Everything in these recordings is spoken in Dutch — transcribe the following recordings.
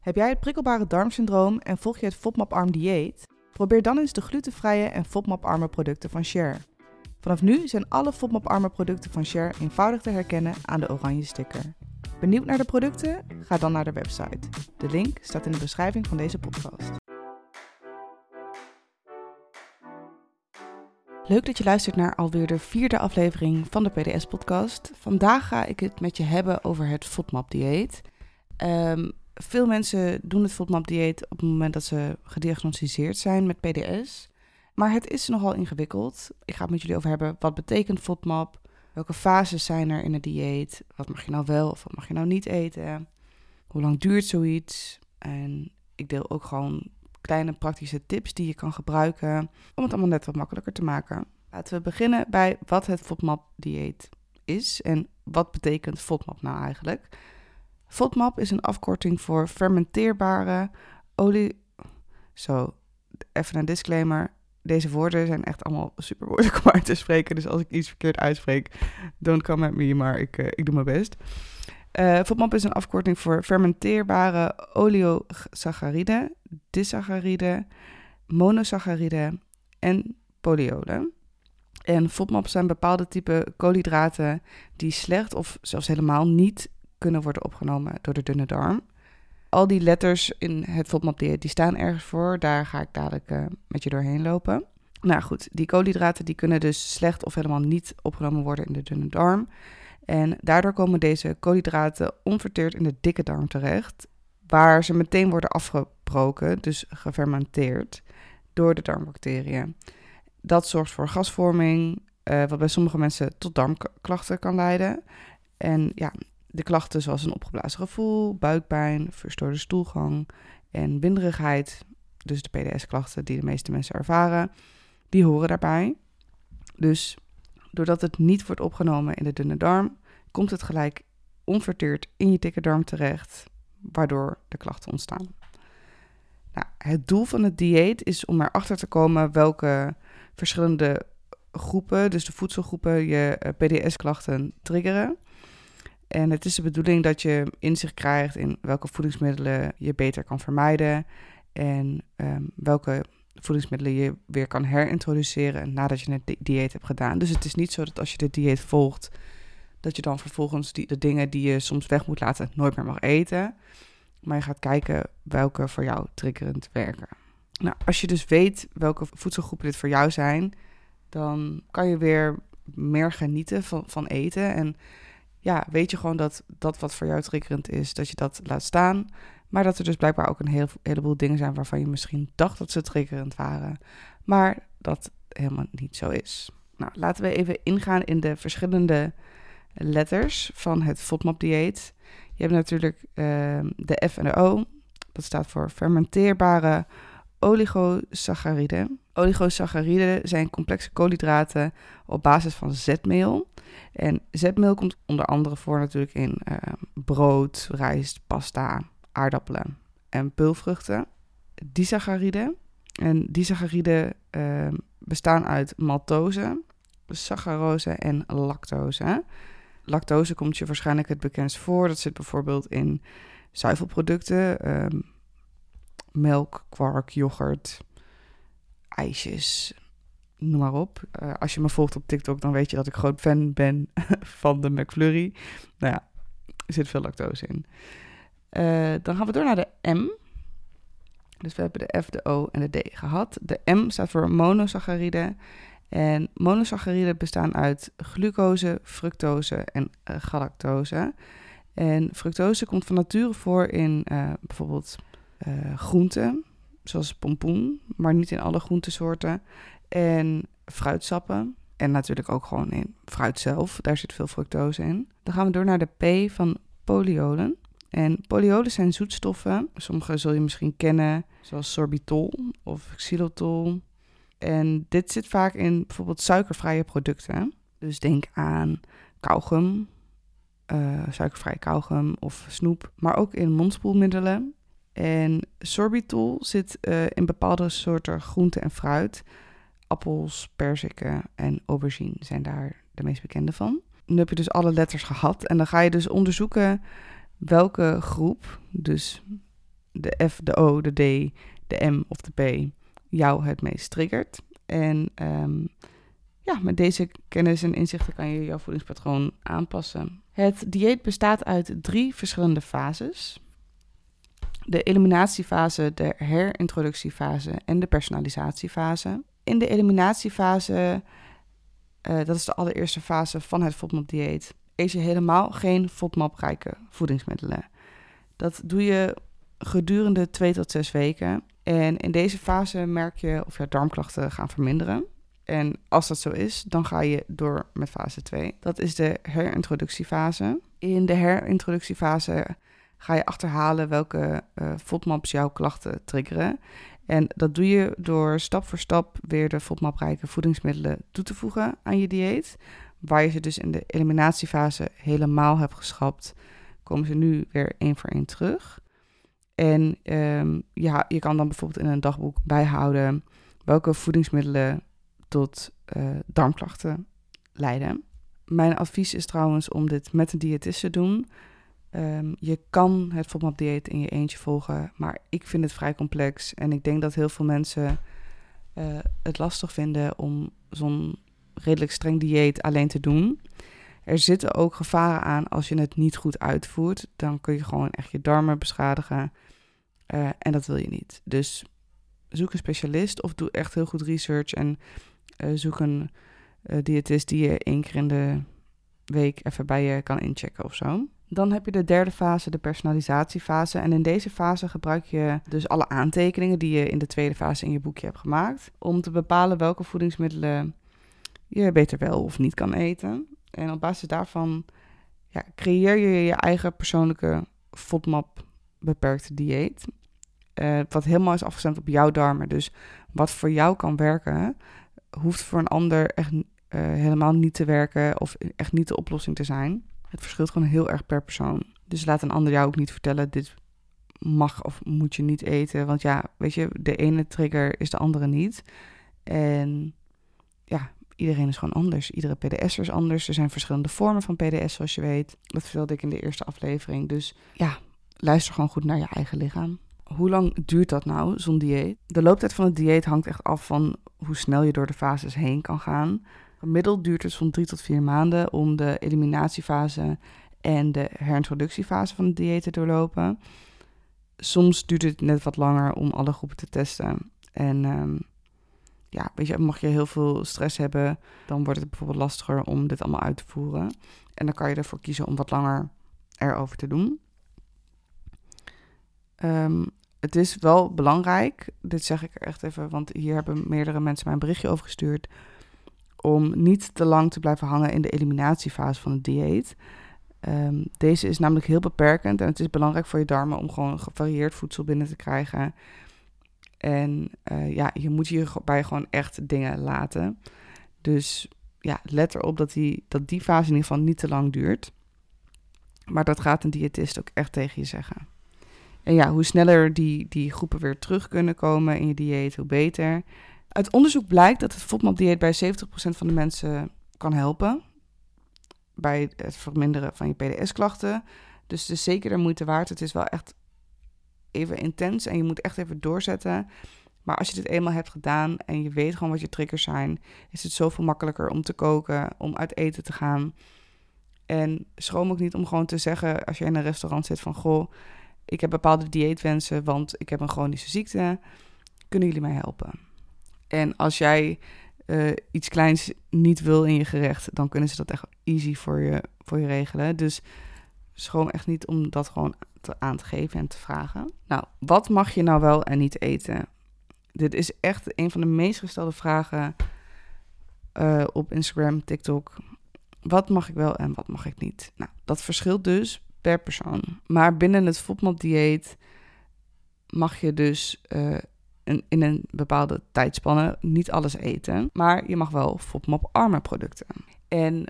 Heb jij het prikkelbare darmsyndroom en volg je het FODMAP-arm dieet? Probeer dan eens de glutenvrije en FODMAP-arme producten van Share. Vanaf nu zijn alle FODMAP-arme producten van Share eenvoudig te herkennen aan de oranje sticker. Benieuwd naar de producten? Ga dan naar de website. De link staat in de beschrijving van deze podcast. Leuk dat je luistert naar alweer de vierde aflevering van de PDS-podcast. Vandaag ga ik het met je hebben over het FODMAP-dieet. Um, veel mensen doen het FODMAP-dieet op het moment dat ze gediagnosticeerd zijn met PDS. Maar het is nogal ingewikkeld. Ik ga het met jullie over hebben. Wat betekent FODMAP? Welke fases zijn er in het dieet? Wat mag je nou wel of wat mag je nou niet eten? Hoe lang duurt zoiets? En ik deel ook gewoon kleine praktische tips die je kan gebruiken om het allemaal net wat makkelijker te maken. Laten we beginnen bij wat het FODMAP-dieet is en wat betekent FODMAP nou eigenlijk. FODMAP is een afkorting voor fermenteerbare olie. Zo, even een disclaimer. Deze woorden zijn echt allemaal super moeilijk om uit te spreken. Dus als ik iets verkeerd uitspreek, don't come at me, maar ik, uh, ik doe mijn best. Uh, FODMAP is een afkorting voor fermenteerbare oleosacchariden, disacchariden, monosacchariden en polyolen. En FODMAP zijn bepaalde type koolhydraten die slecht of zelfs helemaal niet kunnen worden opgenomen door de dunne darm. Al die letters in het FODMAP-dieet die staan ergens voor. Daar ga ik dadelijk uh, met je doorheen lopen. Nou goed, die koolhydraten die kunnen dus slecht of helemaal niet opgenomen worden in de dunne darm. En daardoor komen deze koolhydraten onverteerd in de dikke darm terecht, waar ze meteen worden afgebroken, dus gefermenteerd, door de darmbacteriën. Dat zorgt voor gasvorming, uh, wat bij sommige mensen tot darmklachten kan leiden. En ja, de klachten zoals een opgeblazen gevoel, buikpijn, verstoorde stoelgang en winderigheid, dus de PDS-klachten die de meeste mensen ervaren, die horen daarbij. Dus doordat het niet wordt opgenomen in de dunne darm, komt het gelijk onverteerd in je dikke darm terecht, waardoor de klachten ontstaan. Nou, het doel van het dieet is om erachter te komen welke verschillende groepen, dus de voedselgroepen, je eh, PDS-klachten triggeren. En het is de bedoeling dat je inzicht krijgt in welke voedingsmiddelen je beter kan vermijden en um, welke voedingsmiddelen je weer kan herintroduceren nadat je het dieet hebt gedaan. Dus het is niet zo dat als je de dieet volgt, dat je dan vervolgens die, de dingen die je soms weg moet laten nooit meer mag eten. Maar je gaat kijken welke voor jou triggerend werken. Nou, als je dus weet welke voedselgroepen dit voor jou zijn, dan kan je weer meer genieten van, van eten. En ja, weet je gewoon dat dat wat voor jou triggerend is, dat je dat laat staan. Maar dat er dus blijkbaar ook een heleboel dingen zijn waarvan je misschien dacht dat ze triggerend waren. Maar dat helemaal niet zo is. Nou, laten we even ingaan in de verschillende letters van het FODMAP-dieet. Je hebt natuurlijk uh, de F en de O. Dat staat voor fermenteerbare oligosacchariden. Oligosacchariden zijn complexe koolhydraten op basis van zetmeel. En zetmeel komt onder andere voor natuurlijk in uh, brood, rijst, pasta, aardappelen en peulvruchten. Disacchariden. En disacchariden uh, bestaan uit maltose, saccharose en lactose. Lactose komt je waarschijnlijk het bekendst voor. Dat zit bijvoorbeeld in zuivelproducten, um, melk, kwark, yoghurt, ijsjes, noem maar op. Uh, als je me volgt op TikTok, dan weet je dat ik groot fan ben van de McFlurry. Nou ja, er zit veel lactose in. Uh, dan gaan we door naar de M. Dus we hebben de F, de O en de D gehad. De M staat voor monosaccharide. En monosacchariden bestaan uit glucose, fructose en uh, galactose. En fructose komt van nature voor in bijvoorbeeld uh, groenten, zoals pompoen, maar niet in alle groentesoorten. En fruitsappen. En natuurlijk ook gewoon in fruit zelf. Daar zit veel fructose in. Dan gaan we door naar de P van polyolen. En polyolen zijn zoetstoffen. Sommige zul je misschien kennen, zoals sorbitol of xylitol. En dit zit vaak in bijvoorbeeld suikervrije producten. Dus denk aan kauwgum, uh, suikervrije kauwgum of snoep, maar ook in mondspoelmiddelen. En sorbitol zit uh, in bepaalde soorten groente en fruit. Appels, perziken en aubergine zijn daar de meest bekende van. Nu heb je dus alle letters gehad en dan ga je dus onderzoeken welke groep, dus de F, de O, de D, de M of de P jou het meest triggert. En um, ja, met deze kennis en inzichten kan je jouw voedingspatroon aanpassen. Het dieet bestaat uit drie verschillende fases. De eliminatiefase, de herintroductiefase en de personalisatiefase. In de eliminatiefase, uh, dat is de allereerste fase van het FODMAP-dieet, eet je helemaal geen FODMAP-rijke voedingsmiddelen. Dat doe je gedurende 2 tot 6 weken. En in deze fase merk je of je darmklachten gaan verminderen. En als dat zo is, dan ga je door met fase 2. Dat is de herintroductiefase. In de herintroductiefase ga je achterhalen welke uh, FODMAPs jouw klachten triggeren. En dat doe je door stap voor stap weer de FODMAP-rijke voedingsmiddelen toe te voegen aan je dieet. Waar je ze dus in de eliminatiefase helemaal hebt geschrapt, komen ze nu weer één voor één terug. En um, ja, je kan dan bijvoorbeeld in een dagboek bijhouden welke voedingsmiddelen tot uh, darmklachten leiden. Mijn advies is trouwens om dit met een diëtist te doen. Um, je kan het FODMAP-dieet in je eentje volgen, maar ik vind het vrij complex. En ik denk dat heel veel mensen uh, het lastig vinden om zo'n redelijk streng dieet alleen te doen. Er zitten ook gevaren aan als je het niet goed uitvoert. Dan kun je gewoon echt je darmen beschadigen. Uh, en dat wil je niet. Dus zoek een specialist of doe echt heel goed research en uh, zoek een diëtist die je één keer in de week even bij je kan inchecken of zo. Dan heb je de derde fase, de personalisatiefase. En in deze fase gebruik je dus alle aantekeningen die je in de tweede fase in je boekje hebt gemaakt. Om te bepalen welke voedingsmiddelen je beter wel of niet kan eten. En op basis daarvan ja, creëer je je eigen persoonlijke FODMAP beperkte dieet. Uh, wat helemaal is afgestemd op jouw darmen. Dus wat voor jou kan werken, hoeft voor een ander echt uh, helemaal niet te werken of echt niet de oplossing te zijn. Het verschilt gewoon heel erg per persoon. Dus laat een ander jou ook niet vertellen: dit mag of moet je niet eten. Want ja, weet je, de ene trigger is de andere niet. En ja, iedereen is gewoon anders. Iedere PDS is anders. Er zijn verschillende vormen van PDS, zoals je weet. Dat vertelde ik in de eerste aflevering. Dus ja, luister gewoon goed naar je eigen lichaam. Hoe lang duurt dat nou, zo'n dieet? De looptijd van het dieet hangt echt af van hoe snel je door de fases heen kan gaan. Gemiddeld duurt het zo'n drie tot vier maanden om de eliminatiefase en de herintroductiefase van het dieet te doorlopen. Soms duurt het net wat langer om alle groepen te testen. En um, ja, weet je, mag je heel veel stress hebben, dan wordt het bijvoorbeeld lastiger om dit allemaal uit te voeren. En dan kan je ervoor kiezen om wat langer erover te doen. Um, het is wel belangrijk, dit zeg ik er echt even, want hier hebben meerdere mensen mij een berichtje over gestuurd, om niet te lang te blijven hangen in de eliminatiefase van het dieet. Um, deze is namelijk heel beperkend en het is belangrijk voor je darmen om gewoon gevarieerd voedsel binnen te krijgen. En uh, ja, je moet hierbij gewoon echt dingen laten. Dus ja, let erop dat die, dat die fase in ieder geval niet te lang duurt. Maar dat gaat een diëtist ook echt tegen je zeggen. En ja, hoe sneller die, die groepen weer terug kunnen komen in je dieet, hoe beter. Uit onderzoek blijkt dat het FODMAP-dieet bij 70% van de mensen kan helpen. Bij het verminderen van je PDS-klachten. Dus het is zeker de moeite waard. Het is wel echt even intens en je moet echt even doorzetten. Maar als je dit eenmaal hebt gedaan en je weet gewoon wat je triggers zijn, is het zoveel makkelijker om te koken, om uit eten te gaan. En schroom ook niet om gewoon te zeggen als je in een restaurant zit van goh, ik heb bepaalde dieetwensen, want ik heb een chronische ziekte. Kunnen jullie mij helpen? En als jij uh, iets kleins niet wil in je gerecht, dan kunnen ze dat echt easy voor je, voor je regelen. Dus schroom echt niet om dat gewoon te, aan te geven en te vragen. Nou, wat mag je nou wel en niet eten? Dit is echt een van de meest gestelde vragen uh, op Instagram, TikTok. Wat mag ik wel en wat mag ik niet? Nou, dat verschilt dus per persoon. Maar binnen het FODMAP-dieet mag je dus uh, in, in een bepaalde tijdspanne niet alles eten. Maar je mag wel FODMAP-arme producten. En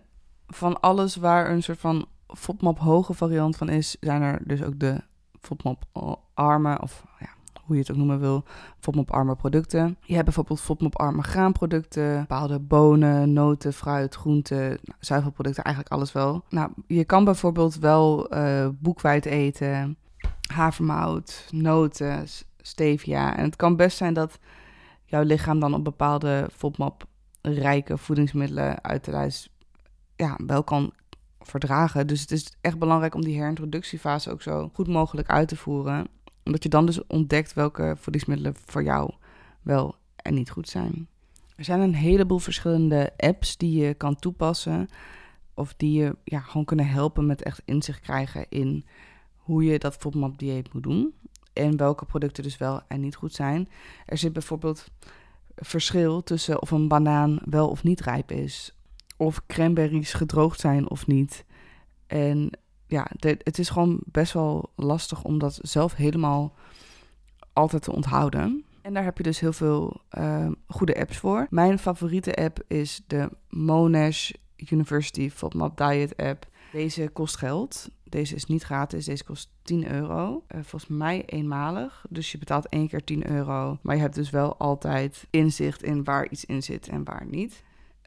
van alles waar een soort van FODMAP-hoge variant van is, zijn er dus ook de FODMAP-arme of ja, hoe je het ook noemen wil, FODMAP-arme producten. Je hebt bijvoorbeeld FODMAP-arme graanproducten, bepaalde bonen, noten, fruit, groenten, nou, zuivelproducten, eigenlijk alles wel. Nou, je kan bijvoorbeeld wel uh, boekweit eten, havermout, noten, stevia. En het kan best zijn dat jouw lichaam dan op bepaalde FODMAP rijke voedingsmiddelen uit de lijst ja, wel kan verdragen. Dus het is echt belangrijk om die herintroductiefase ook zo goed mogelijk uit te voeren. Omdat je dan dus ontdekt welke voedingsmiddelen voor jou wel en niet goed zijn. Er zijn een heleboel verschillende apps die je kan toepassen. Of die je ja, gewoon kunnen helpen met echt inzicht krijgen in hoe je dat FODMAP-dieet moet doen. En welke producten dus wel en niet goed zijn. Er zit bijvoorbeeld verschil tussen of een banaan wel of niet rijp is. Of cranberries gedroogd zijn of niet. En ja, het is gewoon best wel lastig om dat zelf helemaal altijd te onthouden. En daar heb je dus heel veel uh, goede apps voor. Mijn favoriete app is de Monash University FODMAP Diet app. Deze kost geld. Deze is niet gratis. Deze kost 10 euro. Uh, volgens mij eenmalig. Dus je betaalt één keer 10 euro. Maar je hebt dus wel altijd inzicht in waar iets in zit en waar niet.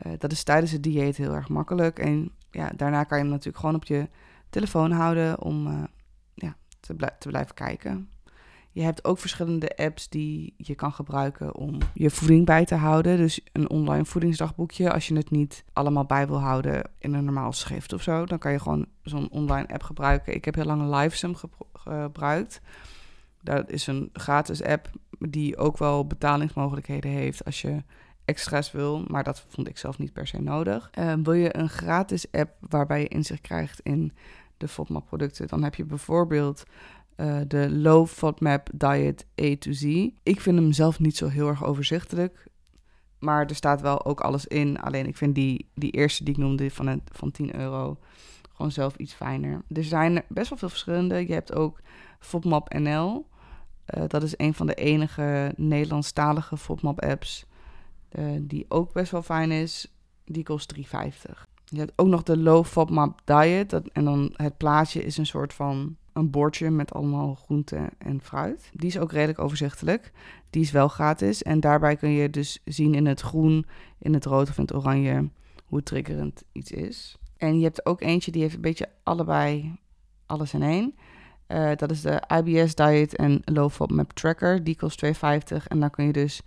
Uh, dat is tijdens het dieet heel erg makkelijk. En ja, daarna kan je hem natuurlijk gewoon op je telefoon houden om uh, ja, te, te blijven kijken. Je hebt ook verschillende apps die je kan gebruiken om je voeding bij te houden. Dus een online voedingsdagboekje. Als je het niet allemaal bij wil houden in een normaal schrift of zo, dan kan je gewoon zo'n online app gebruiken. Ik heb heel lang Livesum gebruikt. Dat is een gratis app die ook wel betalingsmogelijkheden heeft als je extra's wil, maar dat vond ik zelf niet per se nodig. Uh, wil je een gratis app waarbij je inzicht krijgt in de FODMAP producten, dan heb je bijvoorbeeld uh, de Low FODMAP Diet A to Z. Ik vind hem zelf niet zo heel erg overzichtelijk. Maar er staat wel ook alles in. Alleen ik vind die, die eerste die ik noemde van, het, van 10 euro gewoon zelf iets fijner. Er zijn best wel veel verschillende. Je hebt ook FODMAP NL. Uh, dat is een van de enige Nederlandstalige FODMAP-apps uh, die ook best wel fijn is. Die kost 3,50. Je hebt ook nog de Low FODMAP Diet. Dat, en dan het plaatje is een soort van een bordje met allemaal groenten en fruit. Die is ook redelijk overzichtelijk. Die is wel gratis. En daarbij kun je dus zien in het groen, in het rood of in het oranje hoe triggerend iets is. En je hebt ook eentje die heeft een beetje allebei alles in één. Uh, dat is de IBS Diet en Low FODMAP Tracker. Die kost 2,50. En dan kun je dus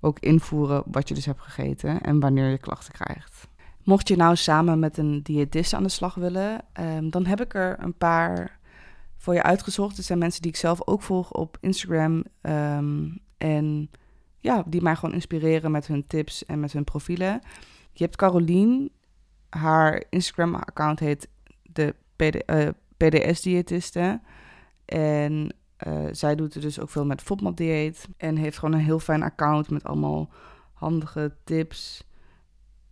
ook invoeren wat je dus hebt gegeten en wanneer je klachten krijgt. Mocht je nou samen met een diëtist aan de slag willen, um, dan heb ik er een paar voor je uitgezocht. Het zijn mensen die ik zelf ook volg op Instagram. Um, en ja, die mij gewoon inspireren met hun tips en met hun profielen. Je hebt Carolien. Haar Instagram-account heet de PD, PDS-diëtiste. En uh, zij doet er dus ook veel met FODMAP-dieet. En heeft gewoon een heel fijn account met allemaal handige tips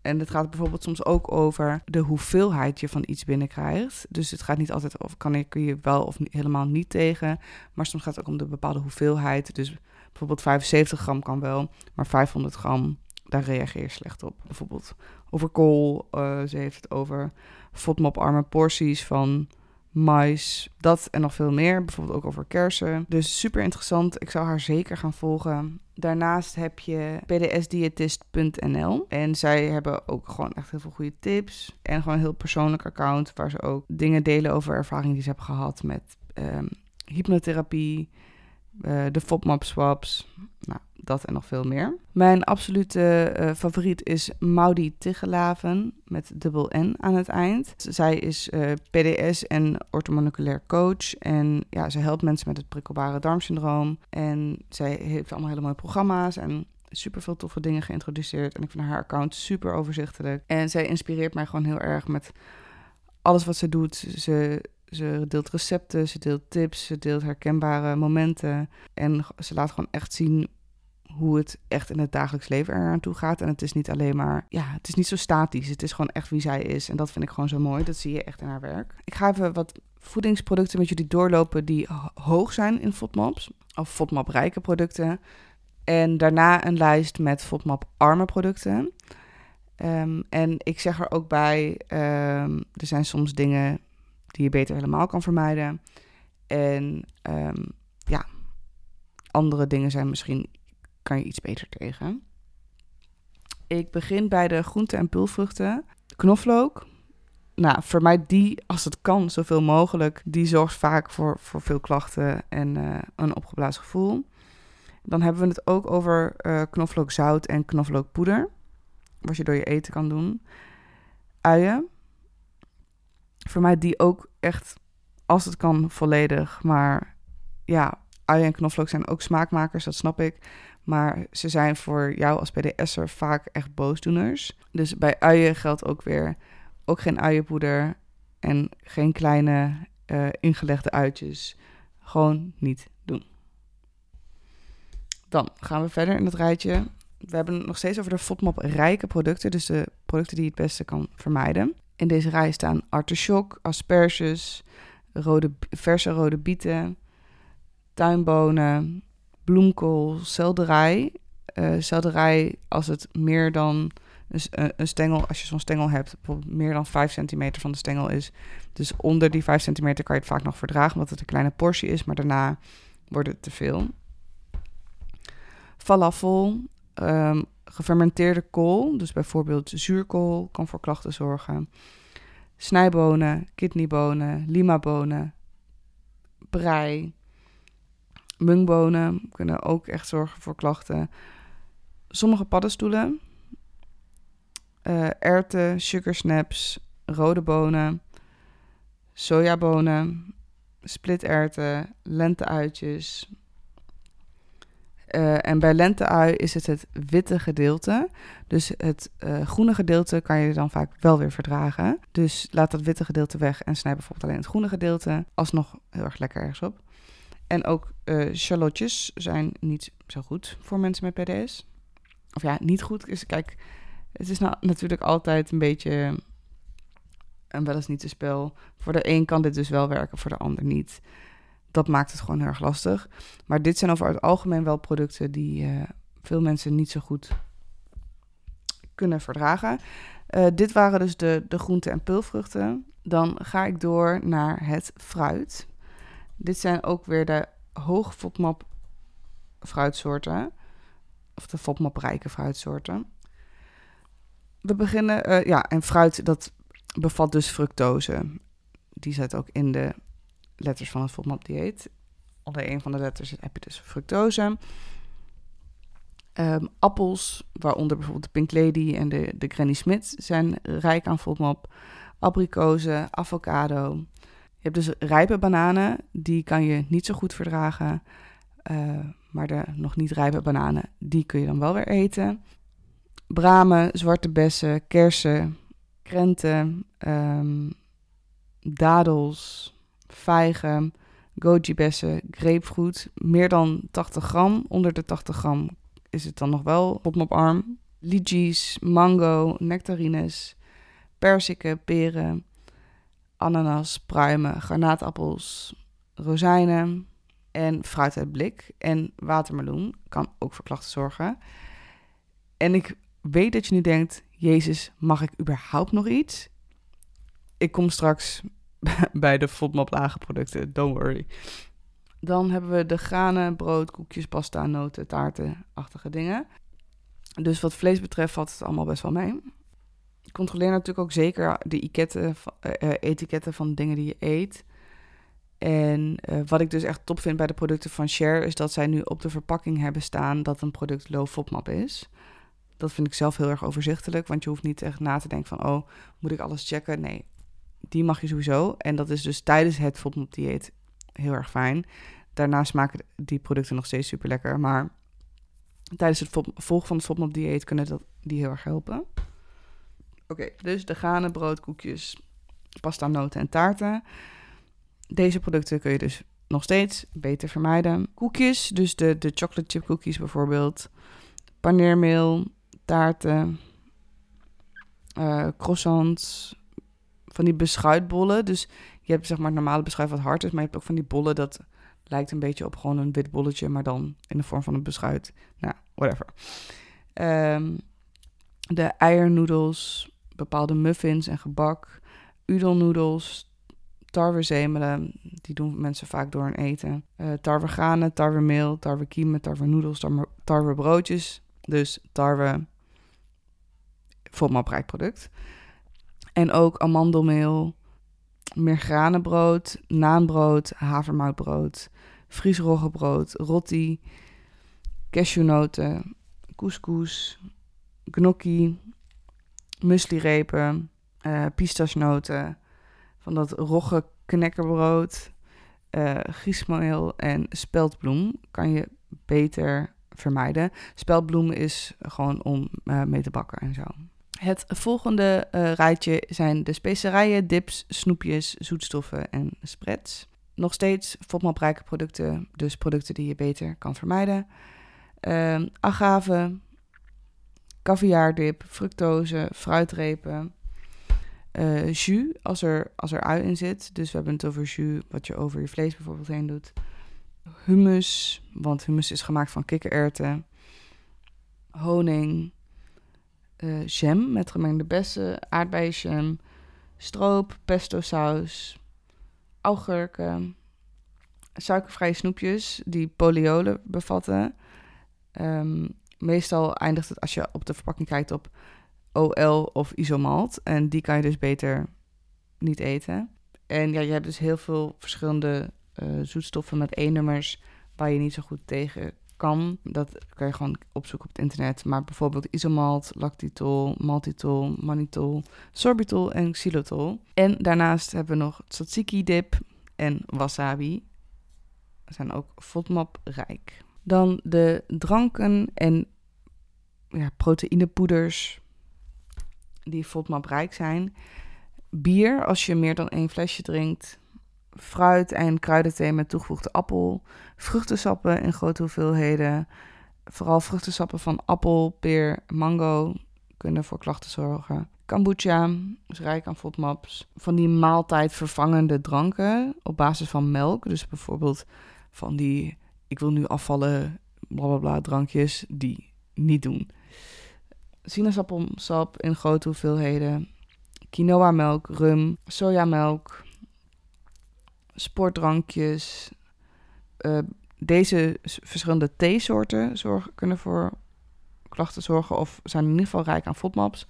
en het gaat bijvoorbeeld soms ook over de hoeveelheid je van iets binnenkrijgt. Dus het gaat niet altijd of kan kun je wel of helemaal niet tegen. Maar soms gaat het ook om de bepaalde hoeveelheid. Dus bijvoorbeeld 75 gram kan wel, maar 500 gram, daar reageer je slecht op. Bijvoorbeeld over kool. Uh, ze heeft het over FODMAP-arme porties van mais, dat en nog veel meer. Bijvoorbeeld ook over kersen. Dus super interessant. Ik zou haar zeker gaan volgen. Daarnaast heb je pdsdietist.nl. En zij hebben ook gewoon echt heel veel goede tips. En gewoon een heel persoonlijk account waar ze ook dingen delen over ervaringen die ze hebben gehad met um, hypnotherapie, uh, de FODMAP swaps. Nou, dat en nog veel meer. Mijn absolute uh, favoriet is Maudi Tigelaven met dubbel N aan het eind. Zij is uh, PDS en orthomoleculair coach. En ja, ze helpt mensen met het prikkelbare darmsyndroom. En zij heeft allemaal hele mooie programma's en super veel toffe dingen geïntroduceerd. En ik vind haar account super overzichtelijk. En zij inspireert mij gewoon heel erg met alles wat ze doet. Ze ze deelt recepten, ze deelt tips, ze deelt herkenbare momenten. En ze laat gewoon echt zien hoe het echt in het dagelijks leven eraan toe gaat. En het is niet alleen maar, ja, het is niet zo statisch. Het is gewoon echt wie zij is. En dat vind ik gewoon zo mooi. Dat zie je echt in haar werk. Ik ga even wat voedingsproducten met jullie doorlopen die hoog zijn in FODMAPs. Of FODMAP-rijke producten. En daarna een lijst met FODMAP-arme producten. Um, en ik zeg er ook bij, um, er zijn soms dingen die je beter helemaal kan vermijden. En um, ja, andere dingen zijn misschien kan je iets beter tegen. Ik begin bij de groenten en pulvruchten. Knoflook, nou, vermijd die als het kan zoveel mogelijk. Die zorgt vaak voor, voor veel klachten en uh, een opgeblazen gevoel. Dan hebben we het ook over uh, knoflookzout en knoflookpoeder. Wat je door je eten kan doen. Uien. Vermijd die ook echt, als het kan, volledig. Maar ja, uien en knoflook zijn ook smaakmakers, dat snap ik. Maar ze zijn voor jou als PDS'er vaak echt boosdoeners. Dus bij uien geldt ook weer ook geen uienpoeder en geen kleine uh, ingelegde uitjes. Gewoon niet doen. Dan gaan we verder in het rijtje. We hebben het nog steeds over de FODMAP rijke producten, dus de producten die je het beste kan vermijden. In deze rij staan artichok, asperges, rode, verse rode bieten, tuinbonen, bloemkool, selderij. Uh, selderij als het meer dan dus een stengel, als je zo'n stengel hebt, bijvoorbeeld meer dan 5 centimeter van de stengel is. Dus onder die 5 centimeter kan je het vaak nog verdragen, omdat het een kleine portie is, maar daarna wordt het te veel. Falafel, um, gefermenteerde kool, dus bijvoorbeeld zuurkool, kan voor klachten zorgen. Snijbonen, kidneybonen, limabonen, prei, mungbonen kunnen ook echt zorgen voor klachten. Sommige paddenstoelen, uh, erwten, sugarsnaps, rode bonen, sojabonen, splitterwten, lenteuitjes. Uh, en bij lenteui is het het witte gedeelte. Dus het uh, groene gedeelte kan je dan vaak wel weer verdragen. Dus laat dat witte gedeelte weg en snij bijvoorbeeld alleen het groene gedeelte. Alsnog heel erg lekker ergens op. En ook uh, zijn niet zo goed voor mensen met PDS. Of ja, niet goed. Is, kijk, het is nou natuurlijk altijd een beetje en wel eens niet te spel. Voor de een kan dit dus wel werken, voor de ander niet. Dat maakt het gewoon heel erg lastig. Maar dit zijn over het algemeen wel producten die uh, veel mensen niet zo goed kunnen verdragen. Uh, dit waren dus de, de groenten en pulvruchten. Dan ga ik door naar het fruit. Dit zijn ook weer de hoog FODMAP fruitsoorten. Of de FODMAP rijke fruitsoorten. We beginnen, uh, ja, en fruit dat bevat dus fructose. Die zit ook in de letters van het FODMAP-dieet. Onder een van de letters heb je dus fructose. Um, appels, waaronder bijvoorbeeld de Pink Lady en de, de Granny Smith, zijn rijk aan FODMAP. Abrikozen, avocado. Je hebt dus rijpe bananen, die kan je niet zo goed verdragen. Uh, maar de nog niet rijpe bananen, die kun je dan wel weer eten bramen, zwarte bessen, kersen, krenten, um, dadels, vijgen, goji-bessen, grapefruit. Meer dan 80 gram. Onder de 80 gram is het dan nog wel op mijn arm. Lychees, mango, nectarines, perziken, peren, ananas, pruimen, granaatappels, rozijnen en fruit uit blik. En watermeloen kan ook voor klachten zorgen. En ik weet dat je nu denkt: Jezus, mag ik überhaupt nog iets? Ik kom straks bij de FODMAP lage producten, don't worry. Dan hebben we de granen, brood, koekjes, pasta, noten, taarten-achtige dingen. Dus wat vlees betreft valt het allemaal best wel mee. Ik controleer natuurlijk ook zeker de etiketten, uh, etiketten van dingen die je eet. En uh, wat ik dus echt top vind bij de producten van Share... is dat zij nu op de verpakking hebben staan dat een product low FODMAP is. Dat vind ik zelf heel erg overzichtelijk, want je hoeft niet echt na te denken van, oh, moet ik alles checken? Nee, die mag je sowieso. En dat is dus tijdens het FODMAP dieet heel erg fijn. Daarna smaken die producten nog steeds super lekker, maar tijdens het volgen van het FODMAP dieet kunnen dat, die heel erg helpen. Oké, dus de granen, brood, koekjes, pasta, noten en taarten. Deze producten kun je dus nog steeds beter vermijden. Koekjes, dus de, de chocolate chip cookies bijvoorbeeld. Paneermeel, taarten, uh, croissants, van die beschuitbollen. Dus je hebt zeg maar normale beschuit wat hard is, maar je hebt ook van die bollen dat lijkt een beetje op gewoon een wit bolletje, maar dan in de vorm van een beschuit. Nou, whatever. Um, de eiernoedels, bepaalde muffins en gebak, udelnoedels, tarwezemelen, die doen mensen vaak door hun eten. Uh, tarwegranen, tarwemeel, tarwekiemen, tarwenoedels, tarwe, tarwebroodjes. Dus tarwe, FODMAP product. En ook amandelmeel, meergranenbrood, naanbrood, havermoutbrood, Fries roggebrood, roti, cashewnoten, couscous, gnocchi, mueslirepen, uh, pistachenoten, van dat rogge knekkerbrood, uh, griesmeel en speldbloem kan je beter vermijden. Speldbloem is gewoon om uh, mee te bakken en zo. Het volgende rijtje zijn de specerijen, dips, snoepjes, zoetstoffen en spreads. Nog steeds FODMAP-rijke producten, dus producten die je beter kan vermijden. Uh, agave, caviardip, fructose, fruitrepen, uh, jus als er, als er ui in zit. Dus we hebben het over jus wat je over je vlees bijvoorbeeld heen doet. Hummus, want hummus is gemaakt van kikkererwten. Honing, uh, jam met gemengde bessen, aardbeienjam, stroop, pesto saus, augurken, suikervrije snoepjes die poliolen bevatten. Um, meestal eindigt het als je op de verpakking kijkt op OL of isomalt. En die kan je dus beter niet eten. En ja, je hebt dus heel veel verschillende uh, zoetstoffen met E-nummers waar je niet zo goed tegen kan. Dat kan je gewoon opzoeken op het internet. Maar bijvoorbeeld isomalt, lactitol, maltitol, mannitol, sorbitol en xylitol. En daarnaast hebben we nog tzatziki dip en wasabi. Zijn ook FODMAP rijk. Dan de dranken en ja, proteïnepoeders die rijk zijn. Bier, als je meer dan één flesje drinkt. Fruit en kruidenthee met toegevoegde appel. Vruchtensappen in grote hoeveelheden. Vooral vruchtensappen van appel, peer, mango kunnen voor klachten zorgen. Kombucha is rijk aan FODMAPs. Van die maaltijdvervangende dranken op basis van melk. Dus bijvoorbeeld van die ik wil nu afvallen, bla bla bla drankjes, die niet doen. Sinaasappelsap in grote hoeveelheden, quinoa melk, rum, sojamelk, sportdrankjes. Uh, deze verschillende theesoorten zorgen, kunnen voor klachten zorgen of zijn in ieder geval rijk aan FODMAPs.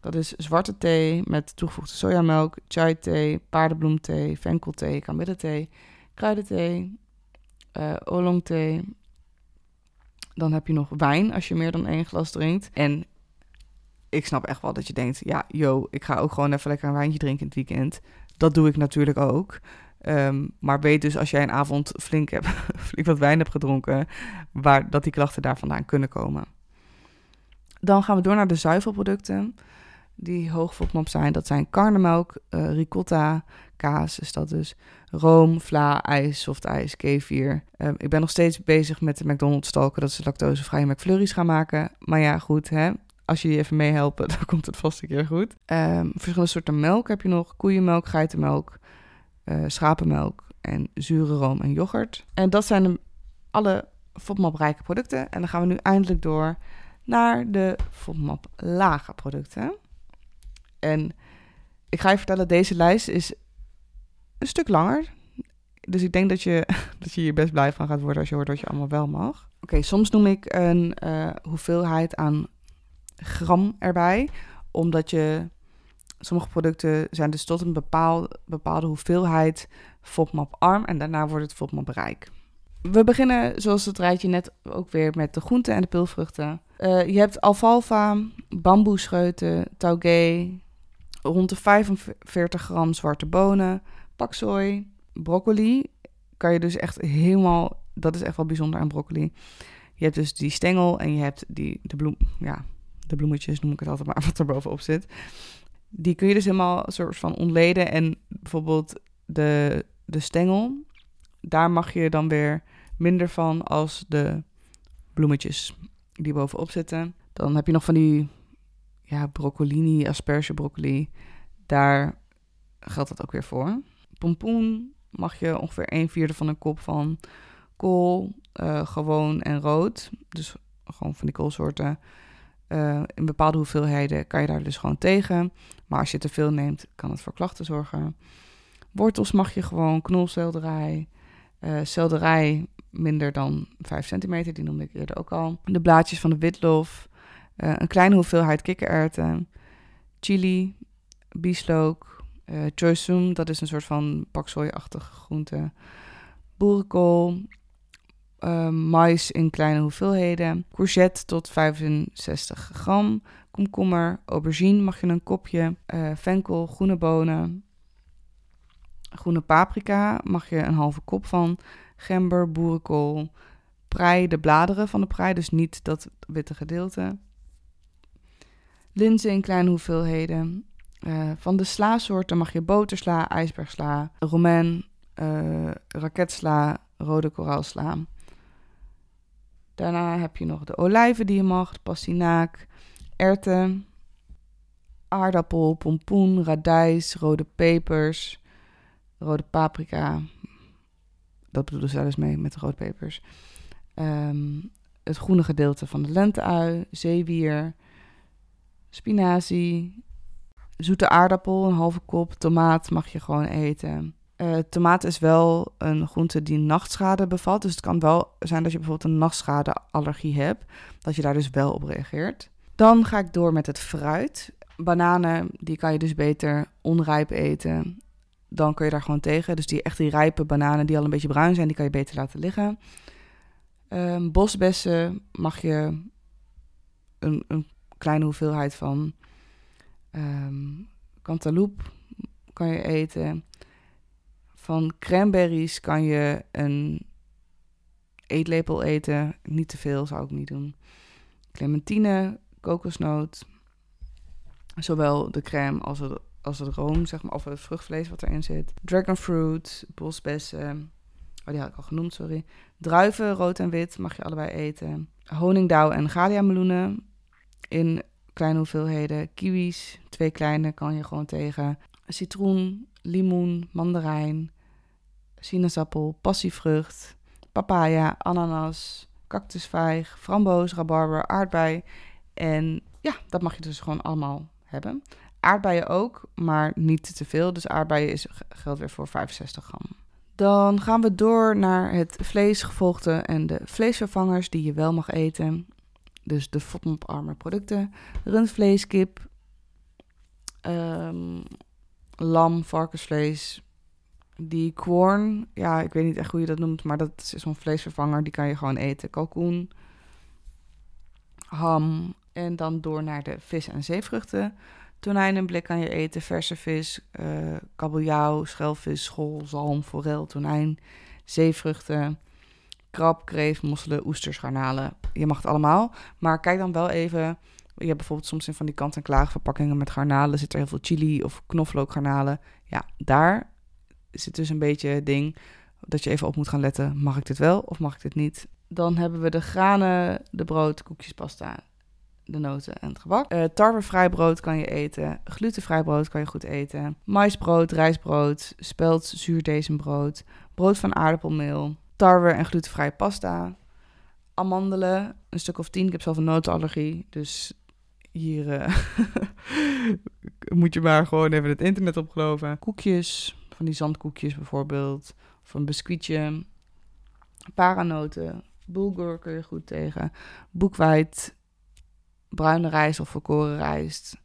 Dat is zwarte thee met toegevoegde sojamelk, chai thee, paardenbloemthee, venkelthee, kamillethee, kruidenthee, uh, oolong thee. Dan heb je nog wijn als je meer dan één glas drinkt. En ik snap echt wel dat je denkt, ja, yo, ik ga ook gewoon even lekker een wijntje drinken in het weekend. Dat doe ik natuurlijk ook. Um, maar weet dus als jij een avond flink, hebt, flink wat wijn hebt gedronken, waar, dat die klachten daar vandaan kunnen komen. Dan gaan we door naar de zuivelproducten die hoog FODMAP zijn. Dat zijn karnemelk, uh, ricotta, kaas is dat dus, room, vla, ijs, softijs, kefir. Um, ik ben nog steeds bezig met de McDonald's stalken dat ze lactosevrije McFlurries gaan maken. Maar ja, goed, hè. Als je die even meehelpen, dan komt het vast een keer goed. Um, verschillende soorten melk heb je nog. Koeienmelk, geitenmelk, uh, schapenmelk en zure room en yoghurt. En dat zijn de, alle FODMAP-rijke producten. En dan gaan we nu eindelijk door naar de FODMAP-lage producten. En ik ga je vertellen, deze lijst is een stuk langer. Dus ik denk dat je, dat je hier best blij van gaat worden als je hoort wat je allemaal wel mag. Oké, soms noem ik een uh, hoeveelheid aan gram erbij. Omdat je... Sommige producten zijn dus tot een bepaald, bepaalde hoeveelheid FODMAP-arm. En daarna wordt het FODMAP-rijk. We beginnen, zoals het rijtje net, ook weer met de groenten en de pilvruchten. Uh, je hebt alfalfa, bamboescheuten, taugé, rond de 45 gram zwarte bonen, paksoi, broccoli. Kan je dus echt helemaal, dat is echt wel bijzonder aan broccoli. Je hebt dus die stengel en je hebt die, de bloem, ja, de bloemetjes noem ik het altijd maar, wat er bovenop zit. Die kun je dus helemaal soort van ontleden en bijvoorbeeld de, de stengel, daar mag je dan weer minder van als de bloemetjes die bovenop zitten. Dan heb je nog van die ja, broccolini, asperge broccoli. Daar geldt dat ook weer voor. Pompoen mag je ongeveer een vierde van een kop van kool, uh, gewoon en rood. Dus gewoon van die koolsoorten. Uh, in bepaalde hoeveelheden kan je daar dus gewoon tegen. Maar als je te veel neemt, kan het voor klachten zorgen. Wortels mag je gewoon, knolselderij, uh, selderij minder dan 5 centimeter, die noemde ik eerder ook al. De blaadjes van de witlof, uh, een kleine hoeveelheid kikkererwten, chili, bieslook, uh, choysum, dat is een soort van paksoi-achtige groente, boerenkool, uh, mais in kleine hoeveelheden, courgette tot 65 gram, komkommer, aubergine mag je een kopje, uh, venkel, groene bonen, groene paprika mag je een halve kop van, gember, boerenkool, prei, de bladeren van de prei, dus niet dat witte gedeelte. Linzen in kleine hoeveelheden. Uh, van de sla-soorten mag je botersla, ijsbergsla, romain, uh, raketsla, rode koraalsla. Daarna heb je nog de olijven die je mag, pastinaak, erwten, aardappel, pompoen, radijs, rode pepers, rode paprika. Dat bedoelen ze dus mee met de rode pepers. Um, het groene gedeelte van de lenteui, zeewier, spinazie, zoete aardappel, een halve kop, tomaat mag je gewoon eten. Uh, tomaat is wel een groente die nachtschade bevat. Dus het kan wel zijn dat je bijvoorbeeld een nachtschadeallergie hebt. Dat je daar dus wel op reageert. Dan ga ik door met het fruit. Bananen, die kan je dus beter onrijp eten. Dan kun je daar gewoon tegen. Dus die echt die rijpe bananen die al een beetje bruin zijn, die kan je beter laten liggen. Um, bosbessen mag je een, een kleine hoeveelheid van. Um, cantaloupe kan je eten. Van cranberries kan je een eetlepel eten. Niet te veel zou ik niet doen. Clementine, kokosnoot. Zowel de crème als het, als het room, zeg maar, of het vruchtvlees wat erin zit. Dragonfruit, bosbessen. Oh, die had ik al genoemd, sorry. Druiven, rood en wit, mag je allebei eten. Honingdauw en galia meloenen in kleine hoeveelheden. Kiwis, twee kleine, kan je gewoon tegen. Citroen, limoen, mandarijn, sinaasappel, passievrucht, papaya, ananas, cactusvijg, framboos, rabarber, aardbei. En ja, dat mag je dus gewoon allemaal hebben. Aardbeien ook, maar niet te veel. Dus aardbeien is, geldt weer voor 65 gram. Dan gaan we door naar het vleesgevolgte en de vleesvervangers die je wel mag eten. Dus de FODMAP-arme producten. Rundvlees, kip, um, lam, varkensvlees. Die corn, ja, ik weet niet echt hoe je dat noemt, maar dat is zo'n vleesvervanger. Die kan je gewoon eten. Kalkoen, ham en dan door naar de vis- en zeevruchten. Tonijn en blik kan je eten, verse vis, uh, kabeljauw, schelvis, schol, zalm, forel, tonijn, zeevruchten, krab, kreef, mosselen, oesters, garnalen. Je mag het allemaal, maar kijk dan wel even. Je hebt bijvoorbeeld soms in van die kant-en-klaar verpakkingen met garnalen zit er heel veel chili of knoflookgarnalen. Ja, daar zit dus een beetje het ding dat je even op moet gaan letten. Mag ik dit wel of mag ik dit niet? Dan hebben we de granen, de brood, koekjes, pasta, de noten en het gebak. Uh, tarwevrij brood kan je eten. Glutenvrij brood kan je goed eten. Maisbrood, rijstbrood, spelt, zuurdezenbrood. Brood van aardappelmeel. Tarwe en glutenvrij pasta. Amandelen, een stuk of tien. Ik heb zelf een notenallergie, dus hier uh, moet je maar gewoon even het internet opgeloven. Koekjes, van die zandkoekjes bijvoorbeeld. Of een biscuitje. Paranoten. Bulgur kun je goed tegen. Boekwijd, bruine rijst of volkoren rijst.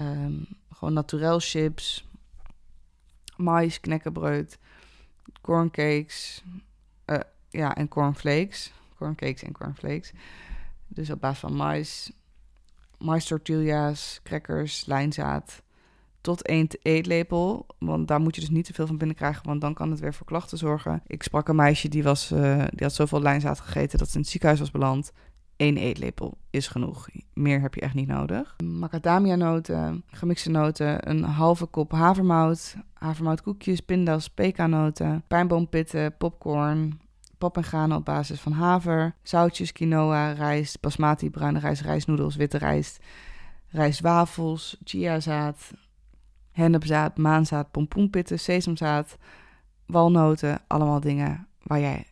Um, gewoon naturel chips. Mais, knekkenbreud. Corncakes. Uh, ja, en cornflakes. Corncakes en cornflakes. Dus op basis van mais. Mais tortillas, crackers, lijnzaad. Tot één eetlepel. Want daar moet je dus niet te veel van binnenkrijgen, want dan kan het weer voor klachten zorgen. Ik sprak een meisje die, was, uh, die had zoveel lijnzaad gegeten dat ze in het ziekenhuis was beland. Eén eetlepel is genoeg. Meer heb je echt niet nodig. Macadamia-noten, gemixte noten, een halve kop havermout, havermoutkoekjes, pinda's, pekanoten, pijnboompitten, popcorn, pap en op basis van haver, zoutjes, quinoa, rijst, basmati, bruine rijst, rijstnoedels, witte rijst, rijstwafels, chiazaad, hennepzaad, maanzaad, pompoenpitten, sesamzaad, walnoten, allemaal dingen waar jij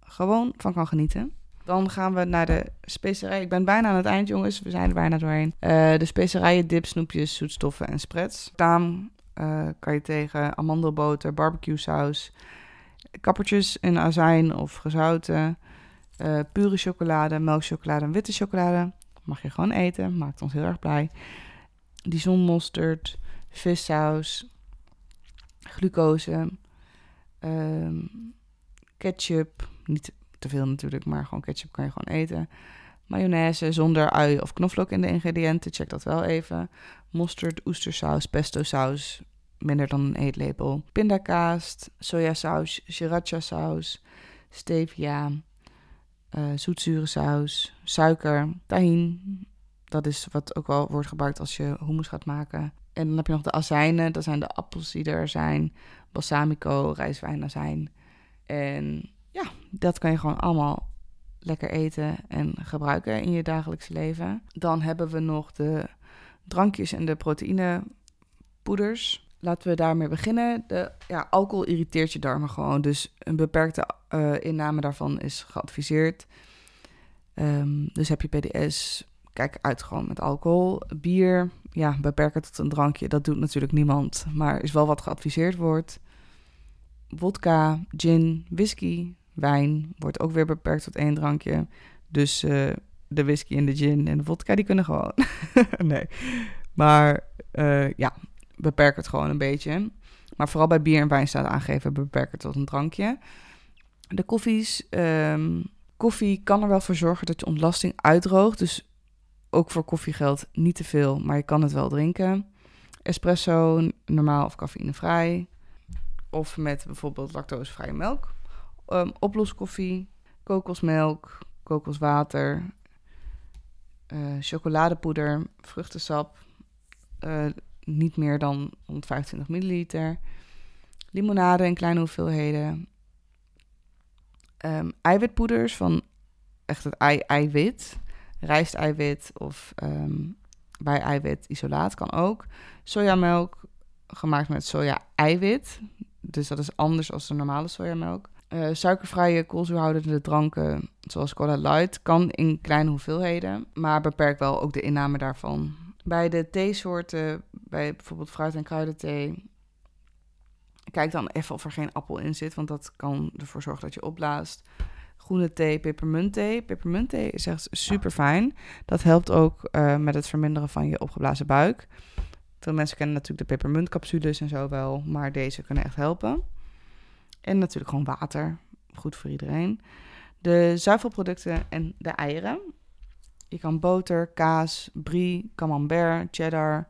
gewoon van kan genieten. Dan gaan we naar de specerij. Ik ben bijna aan het eind, jongens. We zijn er bijna doorheen. Uh, de specerijen, dip, snoepjes, zoetstoffen en spreads. Taam uh, kan je tegen amandelboter, barbecue saus, kappertjes in azijn of gezouten, uh, pure chocolade, melkchocolade en witte chocolade. Mag je gewoon eten, maakt ons heel erg blij. Dijon-mosterd, vissaus, glucose, ehm, ketchup. Niet te veel natuurlijk, maar gewoon ketchup kan je gewoon eten. Mayonaise zonder ui of knoflook in de ingrediënten, check dat wel even. Mosterd, oestersaus, pesto saus, minder dan een eetlepel. Pindakaas, sojasaus, sriracha saus, stevia, uh, zoetzure saus, suiker, tahin. Dat is wat ook wel wordt gebruikt als je hummus gaat maken. En dan heb je nog de azijnen. Dat zijn de appels die er zijn. Balsamico, rijstwijnazijn. En ja, dat kan je gewoon allemaal lekker eten en gebruiken in je dagelijkse leven. Dan hebben we nog de drankjes en de proteïnepoeders. Laten we daarmee beginnen. De, ja, alcohol irriteert je darmen gewoon. Dus een beperkte uh, inname daarvan is geadviseerd. Um, dus heb je PDS, kijk uit gewoon met alcohol. Bier, ja, beperk het tot een drankje. Dat doet natuurlijk niemand, maar is wel wat geadviseerd wordt. Vodka, gin, whisky, wijn wordt ook weer beperkt tot één drankje. Dus uh, de whisky en de gin en de vodka, die kunnen gewoon. nee. Maar uh, ja, beperk het gewoon een beetje. Maar vooral bij bier en wijn staat aangeven, beperk het tot een drankje. De koffies. Um, koffie kan er wel voor zorgen dat je ontlasting uitdroogt. Dus ook voor koffie geldt niet te veel, maar je kan het wel drinken. Espresso, normaal of cafeïnevrij. Of met bijvoorbeeld lactosevrije melk. Um, oploskoffie, kokosmelk, kokoswater, uh, chocoladepoeder, vruchtensap. Uh, niet meer dan 125 milliliter. Limonade in kleine hoeveelheden. Um, eiwitpoeders van echt het ei eiwit. Rijsteiwit of um, bij eiwit isolaat kan ook. Sojamelk gemaakt met soja-eiwit. Dus dat is anders dan de normale sojamelk. Uh, suikervrije koolzuurhoudende dranken, zoals Cola Light, kan in kleine hoeveelheden, maar beperk wel ook de inname daarvan. Bij de theesoorten, bij bijvoorbeeld fruit- en kruidenthee, kijk dan even of er geen appel in zit, want dat kan ervoor zorgen dat je opblaast. Groene thee, pepermuntthee. Pepermuntthee is echt super fijn. Dat helpt ook uh, met het verminderen van je opgeblazen buik. Veel mensen kennen natuurlijk de pepermuntcapsules en zo wel, maar deze kunnen echt helpen. En natuurlijk gewoon water, goed voor iedereen. De zuivelproducten en de eieren. Je kan boter, kaas, brie, camembert, cheddar,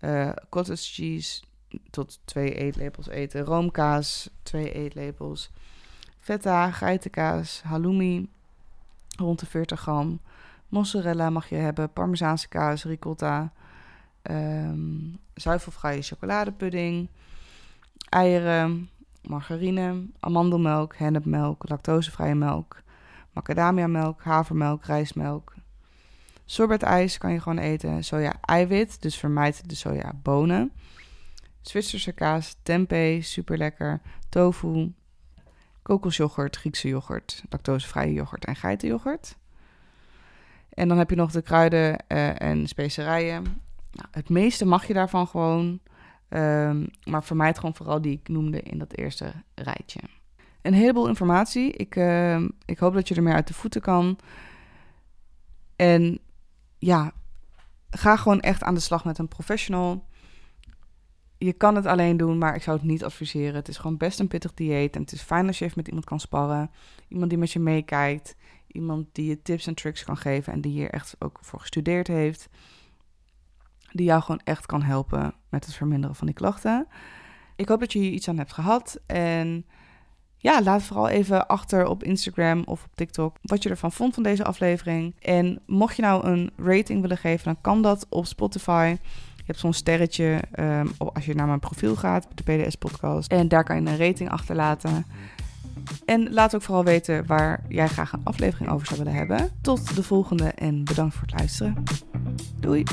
uh, cottage cheese tot twee eetlepels eten. Roomkaas, twee eetlepels. Feta, geitenkaas, halloumi, rond de 40 gram. Mozzarella mag je hebben, parmezaanse kaas, ricotta, um, zuivelvrije chocoladepudding, eieren, margarine, amandelmelk, hennepmelk, lactosevrije melk, macadamiamelk, havermelk, rijstmelk, Sorbetijs kan je gewoon eten. Soja-eiwit, dus vermijd de soja-bonen. Zwitserse kaas, tempeh, super lekker. Tofu, kokosjoghurt, Griekse yoghurt, lactosevrije yoghurt en geitenyoghurt. En dan heb je nog de kruiden uh, en specerijen. Nou, het meeste mag je daarvan gewoon. Um, maar vermijd gewoon vooral die ik noemde in dat eerste rijtje. Een heleboel informatie. Ik, uh, ik hoop dat je er meer uit de voeten kan. En ja, ga gewoon echt aan de slag met een professional. Je kan het alleen doen, maar ik zou het niet adviseren. Het is gewoon best een pittig dieet. En het is fijn als je even met iemand kan sparren. Iemand die met je meekijkt. Iemand die je tips en tricks kan geven. En die hier echt ook voor gestudeerd heeft. Die jou gewoon echt kan helpen met het verminderen van die klachten. Ik hoop dat je hier iets aan hebt gehad. En ja, laat vooral even achter op Instagram of op TikTok wat je ervan vond van deze aflevering. En mocht je nou een rating willen geven, dan kan dat op Spotify. Je hebt zo'n sterretje um, als je naar mijn profiel gaat, de PDS Podcast. En daar kan je een rating achterlaten. En laat ook vooral weten waar jij graag een aflevering over zou willen hebben. Tot de volgende en bedankt voor het luisteren. Doei!